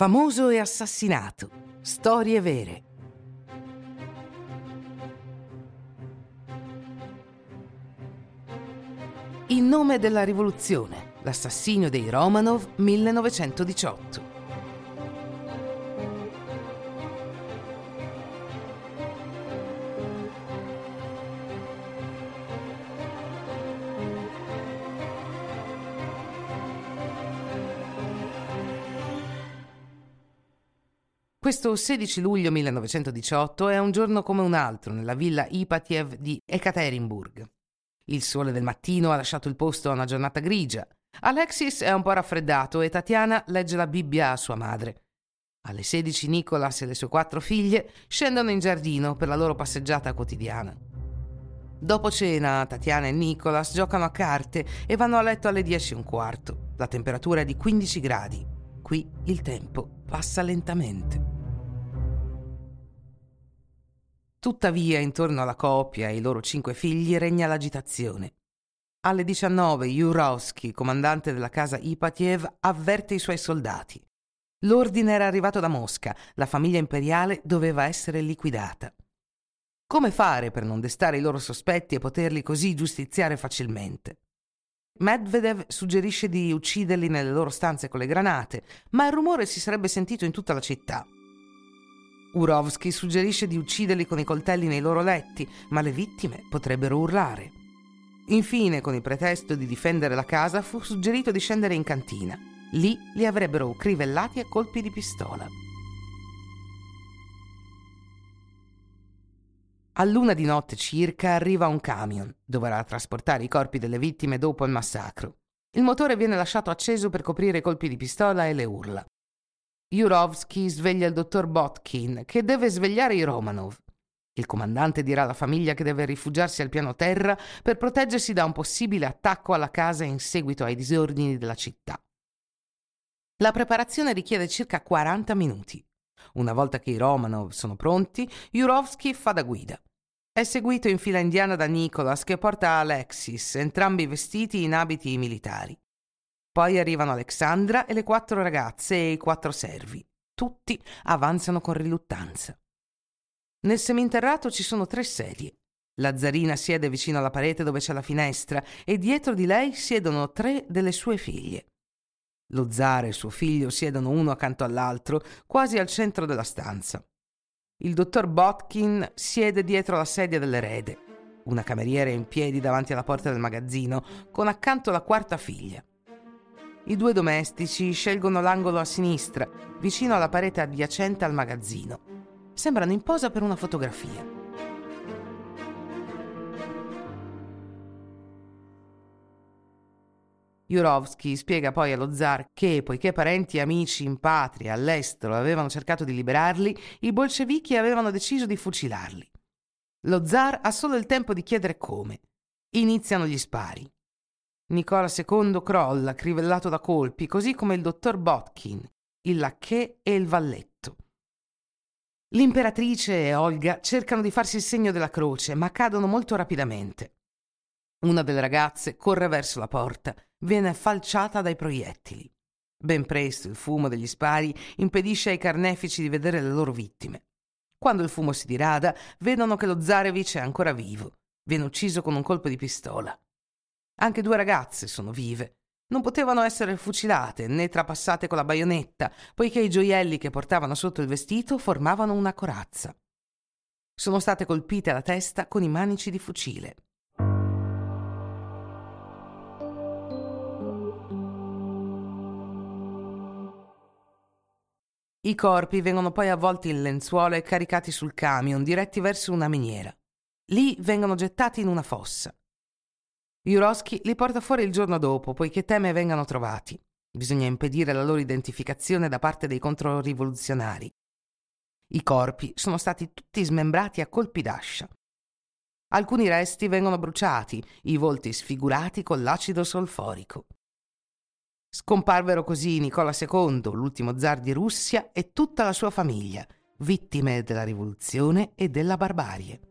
Famoso e assassinato. Storie vere. In nome della rivoluzione, l'assassinio dei Romanov 1918. Questo 16 luglio 1918 è un giorno come un altro nella villa Ipatiev di Ekaterinburg. Il sole del mattino ha lasciato il posto a una giornata grigia. Alexis è un po' raffreddato e Tatiana legge la Bibbia a sua madre. Alle 16 Nicolas e le sue quattro figlie scendono in giardino per la loro passeggiata quotidiana. Dopo cena, Tatiana e Nicolas giocano a carte e vanno a letto alle 10 e un quarto. La temperatura è di 15 gradi. Qui il tempo passa lentamente. Tuttavia, intorno alla coppia e ai loro cinque figli regna l'agitazione. Alle 19 Jurovsky, comandante della casa Ipatiev, avverte i suoi soldati. L'ordine era arrivato da Mosca, la famiglia imperiale doveva essere liquidata. Come fare per non destare i loro sospetti e poterli così giustiziare facilmente? Medvedev suggerisce di ucciderli nelle loro stanze con le granate, ma il rumore si sarebbe sentito in tutta la città. Urovsky suggerisce di ucciderli con i coltelli nei loro letti, ma le vittime potrebbero urlare. Infine, con il pretesto di difendere la casa, fu suggerito di scendere in cantina. Lì li avrebbero crivellati a colpi di pistola. A luna di notte circa arriva un camion, dovrà trasportare i corpi delle vittime dopo il massacro. Il motore viene lasciato acceso per coprire i colpi di pistola e le urla. Jurovsky sveglia il dottor Botkin, che deve svegliare i Romanov. Il comandante dirà alla famiglia che deve rifugiarsi al piano terra per proteggersi da un possibile attacco alla casa in seguito ai disordini della città. La preparazione richiede circa 40 minuti. Una volta che i Romanov sono pronti, Jurovsky fa da guida. È seguito in fila indiana da Nicholas che porta Alexis, entrambi vestiti in abiti militari. Poi arrivano Alexandra e le quattro ragazze e i quattro servi. Tutti avanzano con riluttanza. Nel seminterrato ci sono tre sedie. La zarina siede vicino alla parete dove c'è la finestra e dietro di lei siedono tre delle sue figlie. Lo zar e suo figlio siedono uno accanto all'altro, quasi al centro della stanza. Il dottor Botkin siede dietro la sedia dell'erede. Una cameriera è in piedi davanti alla porta del magazzino, con accanto la quarta figlia. I due domestici scelgono l'angolo a sinistra, vicino alla parete adiacente al magazzino. Sembrano in posa per una fotografia. Jurovsky spiega poi allo zar che, poiché parenti e amici in patria, all'estero, avevano cercato di liberarli, i bolscevichi avevano deciso di fucilarli. Lo zar ha solo il tempo di chiedere come. Iniziano gli spari. Nicola II crolla, crivellato da colpi, così come il dottor Botkin, il lacchè e il valletto. L'imperatrice e Olga cercano di farsi il segno della croce, ma cadono molto rapidamente. Una delle ragazze corre verso la porta, viene falciata dai proiettili. Ben presto il fumo degli spari impedisce ai carnefici di vedere le loro vittime. Quando il fumo si dirada, vedono che lo Zarevich è ancora vivo. Viene ucciso con un colpo di pistola. Anche due ragazze sono vive. Non potevano essere fucilate né trapassate con la baionetta, poiché i gioielli che portavano sotto il vestito formavano una corazza. Sono state colpite alla testa con i manici di fucile. I corpi vengono poi avvolti in lenzuola e caricati sul camion, diretti verso una miniera. Lì vengono gettati in una fossa. Jurowski li porta fuori il giorno dopo, poiché teme vengano trovati. Bisogna impedire la loro identificazione da parte dei controrivoluzionari. I corpi sono stati tutti smembrati a colpi d'ascia. Alcuni resti vengono bruciati, i volti sfigurati con l'acido solforico. Scomparvero così Nicola II, l'ultimo zar di Russia, e tutta la sua famiglia, vittime della rivoluzione e della barbarie.